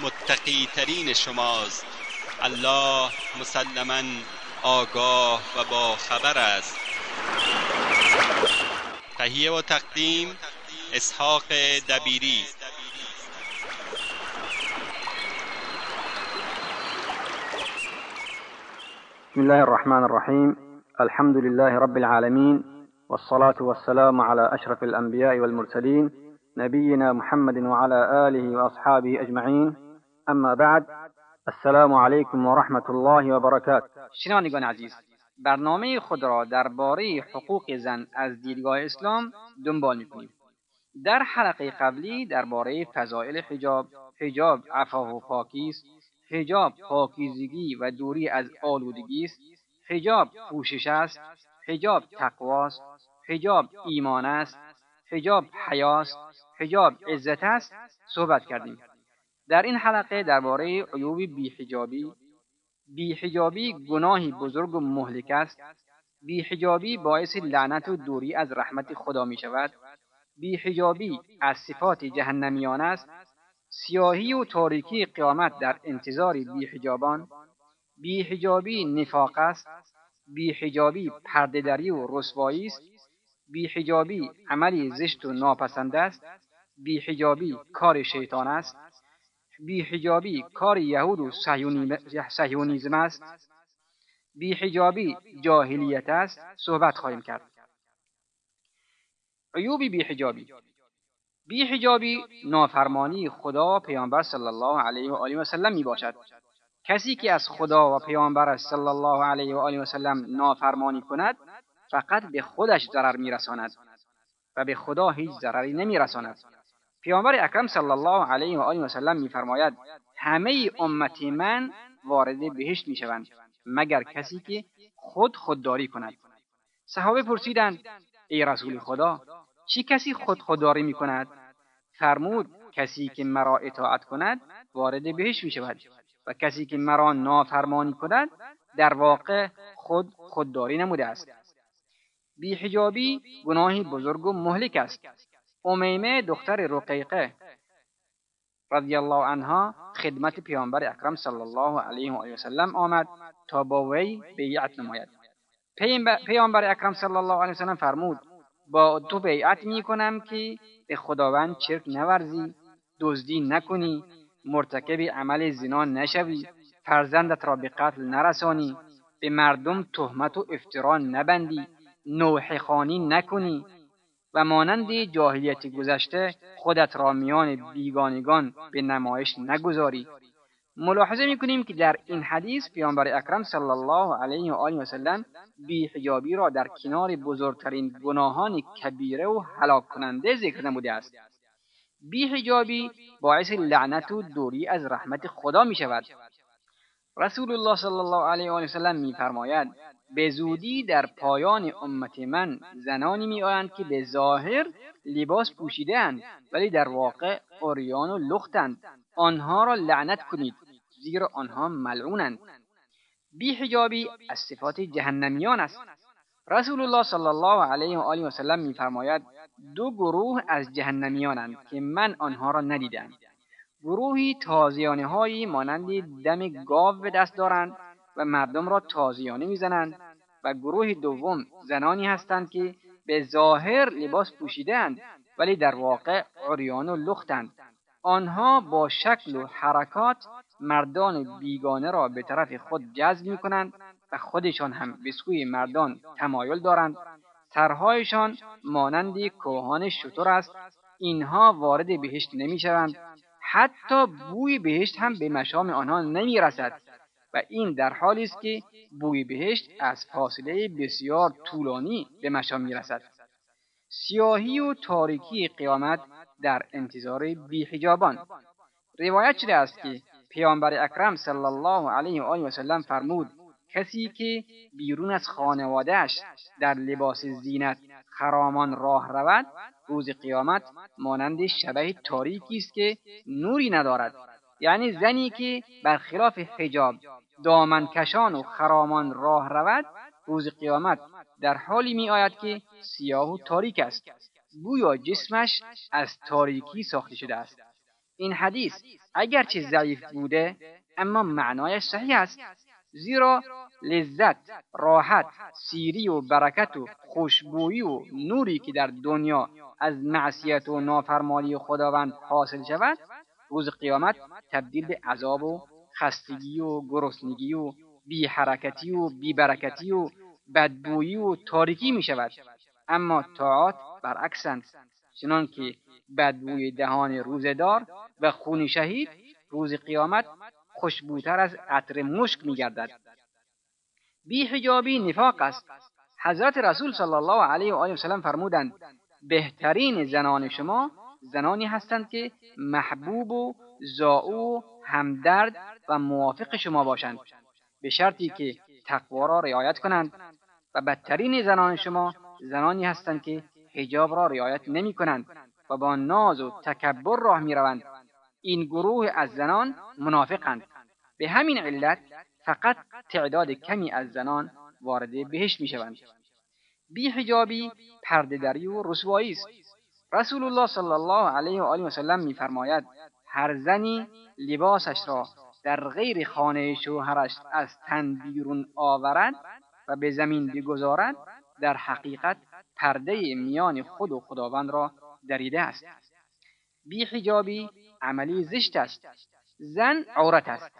متقی ترین شماست. الله مسلما آگاه و با خبر است. تهیه و تقدیم اسحاق دبیری. بسم الله الرحمن الرحيم الحمد لله رب العالمين والصلاة والسلام على أشرف الأنبياء والمرسلين نبينا محمد وعلى آله وأصحابه أجمعين. أما بعد السلام عليكم ورحمة الله وبركاته. شنوندگان عزیز برنامه خود را درباره حقوق زن از دیدگاه اسلام دنبال می‌کنیم. در حلقه قبلی درباره فضائل حجاب حجاب عفاف و پاکی است حجاب پاکیزگی و دوری از آلودگی است حجاب پوشش است حجاب تقواست حجاب ایمان است حجاب حیاست حجاب عزت است صحبت کردیم. در این حلقه درباره عیوب بیحجابی بیحجابی گناهی بزرگ و مهلک است. بیحجابی باعث لعنت و دوری از رحمت خدا می شود. بیحجابی از صفات جهنمیان است. سیاهی و تاریکی قیامت در انتظار بیحجابان. بیحجابی نفاق است. بیحجابی پردهدری و رسوایی است. بیحجابی عملی زشت و ناپسند است. بیحجابی کار شیطان است. بیحجابی کار یهود و صهیونیزم است. بیحجابی جاهلیت است. صحبت خواهیم کرد. عیوب بیحجابی. بیحجابی نافرمانی خدا پیامبر صلی الله علیه و آله و سلم می باشد کسی که از خدا و پیامبر صلی الله علیه و آله و سلم نافرمانی کند فقط به خودش ضرر میرساند و به خدا هیچ ضرری نمیرساند. پیامبر اکرم صلی الله علیه و آله و سلم میفرماید همه امت من وارد بهشت می‌شوند مگر کسی که خود خودداری کند. صحابه پرسیدند ای رسول خدا چی کسی خود خودداری می‌کند؟ فرمود کسی که مرا اطاعت کند وارد بهشت می‌شود و کسی که مرا نافرمانی کند در واقع خود خودداری نموده است. بیحجابی گناهی بزرگ و مهلک است. امیمه دختر رقیقه رضی الله عنها خدمت پیامبر اکرم صلی الله علیه و سلم آمد تا با وی بیعت نماید پیامبر اکرم صلی الله علیه و سلم فرمود با تو بیعت می کنم که به خداوند چرک نورزی دزدی نکنی مرتکب عمل زنا نشوی فرزندت را به قتل نرسانی به مردم تهمت و افترا نبندی نوح خانی نکنی و مانند جاهلیت گذشته خودت را میان بیگانگان به نمایش نگذاری. ملاحظه می‌کنیم که در این حدیث پیامبر اکرم صلی الله علیه و آله و سلم بیحجابی را در کنار بزرگترین گناهان کبیره و هلاک کننده ذکر نموده است. بیحجابی باعث لعنت و دوری از رحمت خدا می شود رسول الله صلی الله علیه و آله و سلم میفرماید به زودی در پایان امت من زنانی میآیند که به ظاهر لباس پوشیدهاند ولی در واقع اوریان و لختند. آنها را لعنت کنید زیرا آنها ملعونند. بیحجابی از صفات جهنمیان است. رسول الله صلی الله علیه و آله و سلم میفرماید دو گروه از جهنمیانند که من آنها را ندیدم. گروهی تازیانه هایی مانند دم گاو به دست دارند. و مردم را تازیانه می‌زنند و گروه دوم زنانی هستند که به ظاهر لباس پوشیدهاند ولی در واقع عریان و لختند آنها با شکل و حرکات مردان بیگانه را به طرف خود جذب می کنند و خودشان هم به سوی مردان تمایل دارند. سرهایشان مانند کوهان شطور است. اینها وارد بهشت نمی‌شوند. حتی بوی بهشت هم به مشام آنها نمی‌رسد. و این در حالی است که بوی بهشت از فاصله بسیار طولانی به مشام می‌رسد. سیاهی و تاریکی قیامت در انتظار بیحجابان. روایت شده است که پیامبر اکرم صلی الله علیه و آله و سلم فرمود کسی که بیرون از خانوادهش در لباس زینت خرامان راه رود روز قیامت مانند شبه تاریکی است که نوری ندارد. یعنی زنی که برخلاف حجاب دامن کشان و خرامان راه رود روز قیامت در حالی می آید که سیاه و تاریک است. گویا جسمش از تاریکی ساخته شده است. این حدیث اگرچه ضعیف بوده اما معنایش صحیح است. زیرا لذت راحت سیری و برکت و خوشبویی و نوری که در دنیا از معصیت و نافرمانی خداوند حاصل شود روز قیامت تبدیل به عذاب و خستگی و گرسنگی و بی حرکتی و بی برکتی و بدبویی و تاریکی می شود. اما طاعات برعکسند. چنان که بدبوی دهان روزدار و خون شهید روز قیامت خوشبوتر از عطر مشک می گردد. بی حجابی نفاق است. حضرت رسول صلی الله علیه و آله وسلم فرمودند بهترین زنان شما زنانی هستند که محبوب و زاو و همدرد و موافق شما باشند به شرطی که تقوا را رعایت کنند و بدترین زنان شما زنانی هستند که حجاب را رعایت نمی کنند و با ناز و تکبر راه می روند. این گروه از زنان منافقند به همین علت فقط تعداد کمی از زنان وارد بهشت می شوند. بی حجابی پردهدری و رسوایی است رسول الله صلی الله علیه و آله و سلم میفرماید هر زنی لباسش را در غیر خانه شوهرش از تن بیرون آورد و به زمین بگذارد در حقیقت پرده میان خود و خداوند را دریده است. بی حجابی عملی زشت است. زن عورت است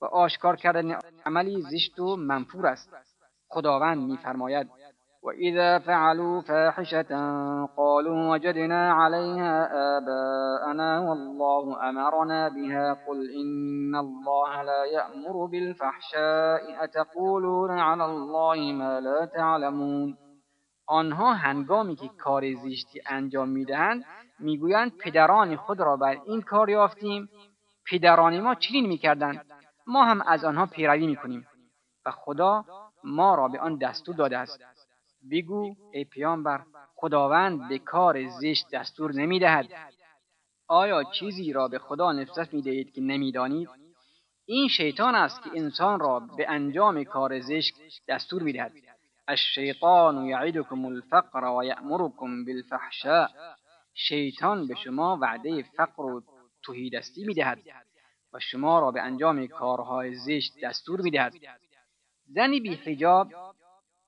و آشکار کردن عملی زشت و منفور است. خداوند میفرماید وإذا فعلوا فاحشة قالوا وجدنا عليها آباءنا والله أمرنا بها قل إن الله لا يأمر بالفحشاء أتقولون على الله ما لا تعلمون؟ آنها هنگامی که کار زیشتی انجام می‌دهند می‌گویند پدران خود را بر این کار یافتیم. پدران ما چنین می‌کردند. ما هم از آنها پیروی می‌کنیم. و خدا ما را به آن دستور داده است. بگو ای پیامبر خداوند به کار زشت دستور نمی‌دهد. آیا چیزی را به خدا نسبت می‌دهید که نمی‌دانید؟ این شیطان است که انسان را به انجام کار زشت دستور می‌دهد. الشیطان یعدکم الفقر و یأمرکم بالفحشاء. شیطان به شما وعده فقر و توهیدستی می‌دهد و شما را به انجام کارهای زشت دستور می‌دهد. زنی بی حجاب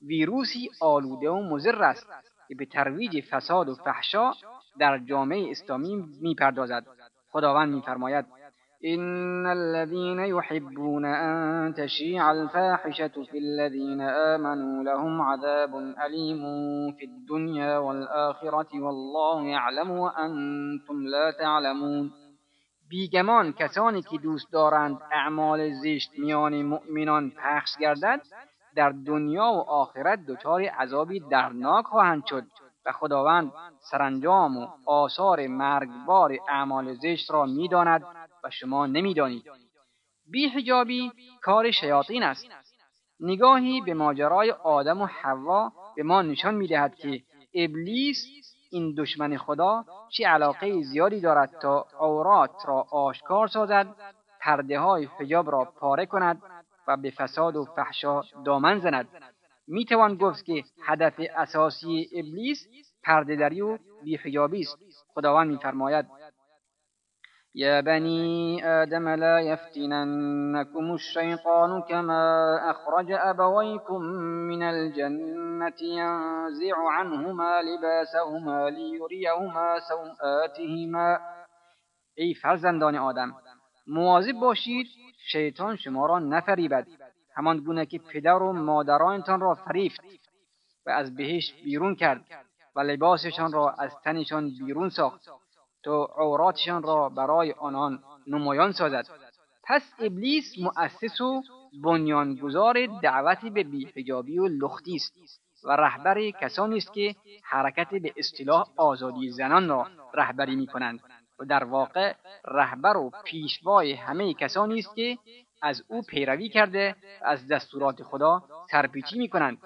ویروسی آلوده و مضر است که به ترویج فساد و فحشا در جامعه اسلامی می‌پردازد. خداوند میفرماید إن الذين يحبون أن تشيع الفاحشة في الذين آمنوا لهم عذاب أليم في الدنيا والآخرة والله يعلم وأنتم لا تعلمون. بیگمان کسانی که دوست دارند اعمال زشت میان مؤمنان پخش گردد در دنیا و آخرت دچار عذابی درناک خواهند شد و خداوند سرانجام و آثار مرگبار اعمال زشت را می‌داند و شما نمی‌دانید. بی حجابی کار شیاطین است. نگاهی به ماجرای آدم و حوا به ما نشان می‌دهد که ابلیس این دشمن خدا چه علاقه زیادی دارد تا عورات را آشکار سازد پرده های حجاب را پاره کند و به فساد و فحشا دامن زند. می توان گفت که هدف اساسی ابلیس پردهدری و بیحجابی است. خداوند میفرماید یا بنی آدم لا يفتننكم الشيطان كما أخرج أبويكم من الجنة ينزع عنهما لباسهما ليريهما سوآتهما. ای فرزندان آدم مواظب باشید شیطان شما را نفریبد. همان گونه که پدر و مادرانتان را فریفت و از بهش بیرون کرد و لباسشان را از تنشان بیرون ساخت تا عوراتشان را برای آنان نمایان سازد. پس ابلیس مؤسس و بنیانگذار دعوتی به بیحجابی و لختی است و رهبر کسانی است که حرکت به اصطلاح آزادی زنان را رهبری می کنند در واقع رهبر و پیشوای همه کسانی است که از او پیروی کرده و از دستورات خدا سرپیچی می کنند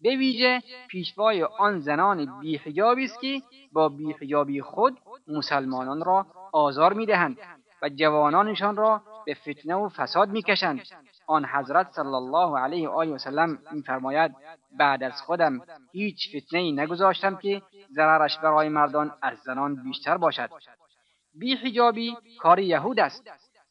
به ویژه پیشوای آن زنان بیحجابی است که با بیحجابی خود مسلمانان را آزار می‌دهند و جوانانشان را به فتنه و فساد می‌کشند. آن حضرت صلی الله علیه و آله و سلم میفرماید بعد از خودم هیچ فتنه ای نگذاشتم که ضررش برای مردان از زنان بیشتر باشد. بیحجابی کار یهود است.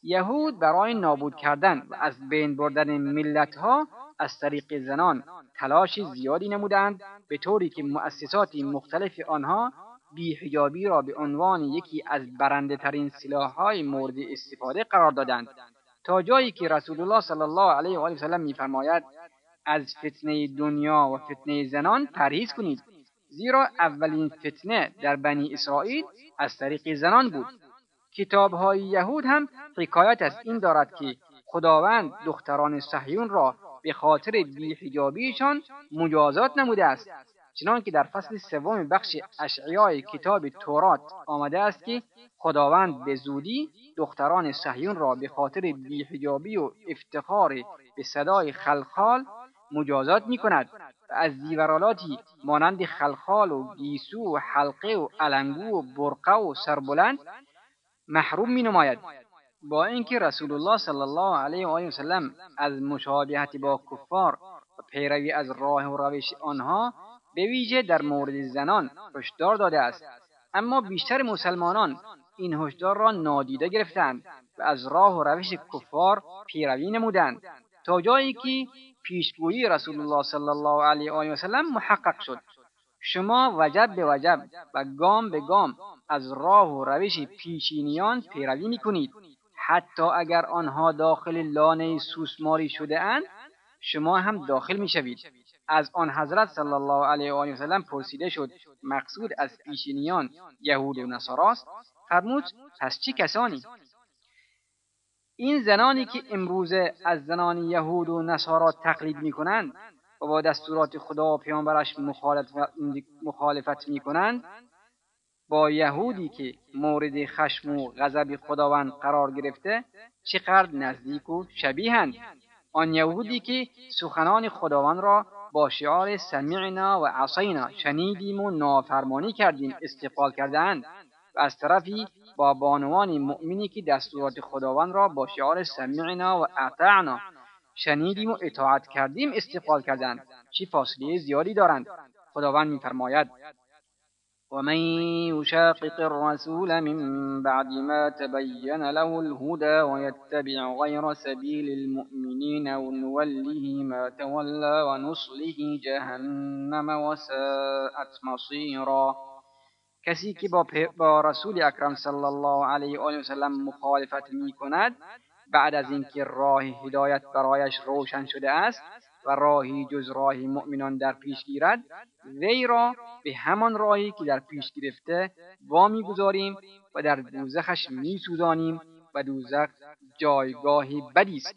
یهود برای نابود کردن و از بین بردن ملتها از طریق زنان تلاش زیادی نمودند به طوری که مؤسسات مختلف آنها بیحجابی را به عنوان یکی از برنده ترین سلاح های مورد استفاده قرار دادند. تا جایی که رسول الله صلی الله علیه و آله وسلم میفرماید از فتنه دنیا و فتنه زنان پرهیز کنید. زیرا اولین فتنه در بنی اسرائیل از طریق زنان بود. کتاب های یهود هم حکایت از این دارد که خداوند دختران صهیون را به خاطر بیحجابیشان مجازات نموده است. چنان که در فصل سوم بخش اشعیای کتاب تورات آمده است که خداوند به زودی دختران صهیون را به خاطر بیحجابی و افتخار به صدای خلخال مجازات می کند از زیورالاتی مانند خلخال و گیسو و حلقه و علنگو و برقه و سربلند محروم می نماید با اینکه رسول الله صلی الله علیه و آله وسلم از مشابهت با کفار و پیروی از راه و روش آنها به ویژه در مورد زنان هشدار داده است. اما بیشتر مسلمانان این هشدار را نادیده گرفتند و از راه و روش کفار پیروی نمودند. تا جایی که پیشگویی رسول الله صلی الله علیه و آله وسلم محقق شد. شما وجب به وجب و گام به گام از راه و روش پیشینیان پیروی می‌کنید. حتی اگر آنها داخل لانه سوسماری شده اند شما هم داخل می‌شوید. از آن حضرت صلی الله علیه و آله وسلم پرسیده شد مقصود از پیشینیان یهود و نصاراست؟ فرمود پس چه کسانی؟ این زنانی که امروزه از زنان یهود و نصارا تقلید می‌کنند و با دستورات خدا و پیامبرش مخالفت می‌کنند با یهودی که مورد خشم و غضب خداوند قرار گرفته چقدر نزدیک و شبیهند آن یهودی که سخنان خداوند را با شعار سمعنا و عصینا شنیدیم و نافرمانی کردیم استقبال کردهاند و از طرفی با بانوان مؤمنی که دستورات خداوند را با شعار سمعنا و اطعنا شنیدیم و اطاعت کردیم استقبال کردند چی فاصله زیادی دارند. خداوند میفرماید ومن يشاقق الرسول من بعد ما تبين له الهدى ويتبع غير سبيل المؤمنين ونوله ما تولى ونصله جهنم وساءت مصيرا کسی که با, با رسول اکرم صلی الله علیه و آله وسلم مخالفت می کند بعد از اینکه راه هدایت برایش روشن شده است و راهی جز راه مؤمنان در پیش گیرد وی را به همان راهی که در پیش گرفته وا می‌گذاریم و در دوزخش میسوزانیم و دوزخ جایگاهی بدی است.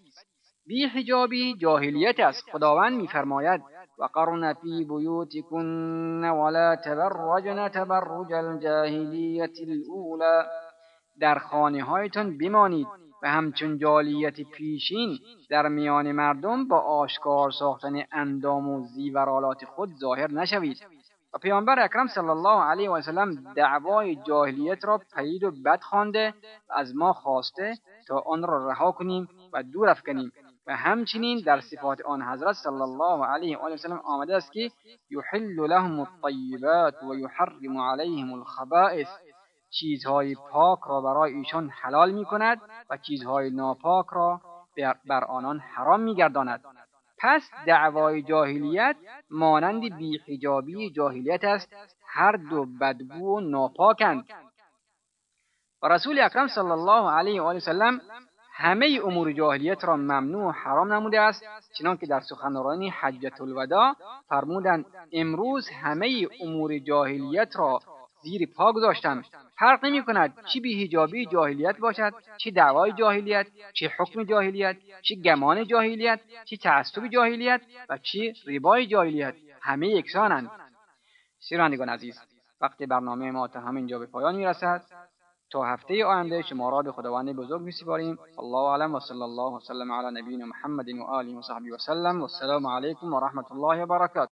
بی حجابی جاهلیت است خداوند میفرماید. و قرن فی بیوتکن ولا تبرجن تبرج الجاهلیت الاولى در خانه هایتان بمانید و همچون جالیت پیشین در میان مردم با آشکار ساختن اندام و زیورالات خود ظاهر نشوید و پیامبر اکرم صلی الله علیه و سلم دعوای جاهلیت را پید و بد خوانده از ما خواسته تا آن را رها کنیم و دور افکنیم. و همچنین در صفات آن حضرت صلی الله علیه و سلم آمده است که یحل لهم الطیبات و یحرم علیهم الخبائث. چیزهای پاک را برای ایشان حلال می کند و چیزهای ناپاک را بر آنان حرام می گرداند. پس دعوای جاهلیت مانند بیحجابی جاهلیت است. هر دو بدبو و ناپاکند. و رسول اکرم صلی الله علیه و آله وسلم همه امور جاهلیت را ممنوع و حرام نموده است. چنان که در سخنرانی حجت الوداع فرمودند امروز همه امور جاهلیت را زیر پا گذاشتم. فرق نمی کند چی بیهجابی جاهلیت باشد چی دعوای جاهلیت چی حکم جاهلیت چی گمان جاهلیت چی تعصب جاهلیت و چی ریبای جاهلیت. همه یکسانند. شنوندگان عزیز وقتی برنامه ما تا همینجا به پایان می‌رسد. تا هفته آینده شما را به خداوند بزرگ میسپاریم. الله اعلم و صلی الله وسلم علی نبینا محمد و آله و صحبه وسلم و السلام علیکم و رحمت الله و برکاته.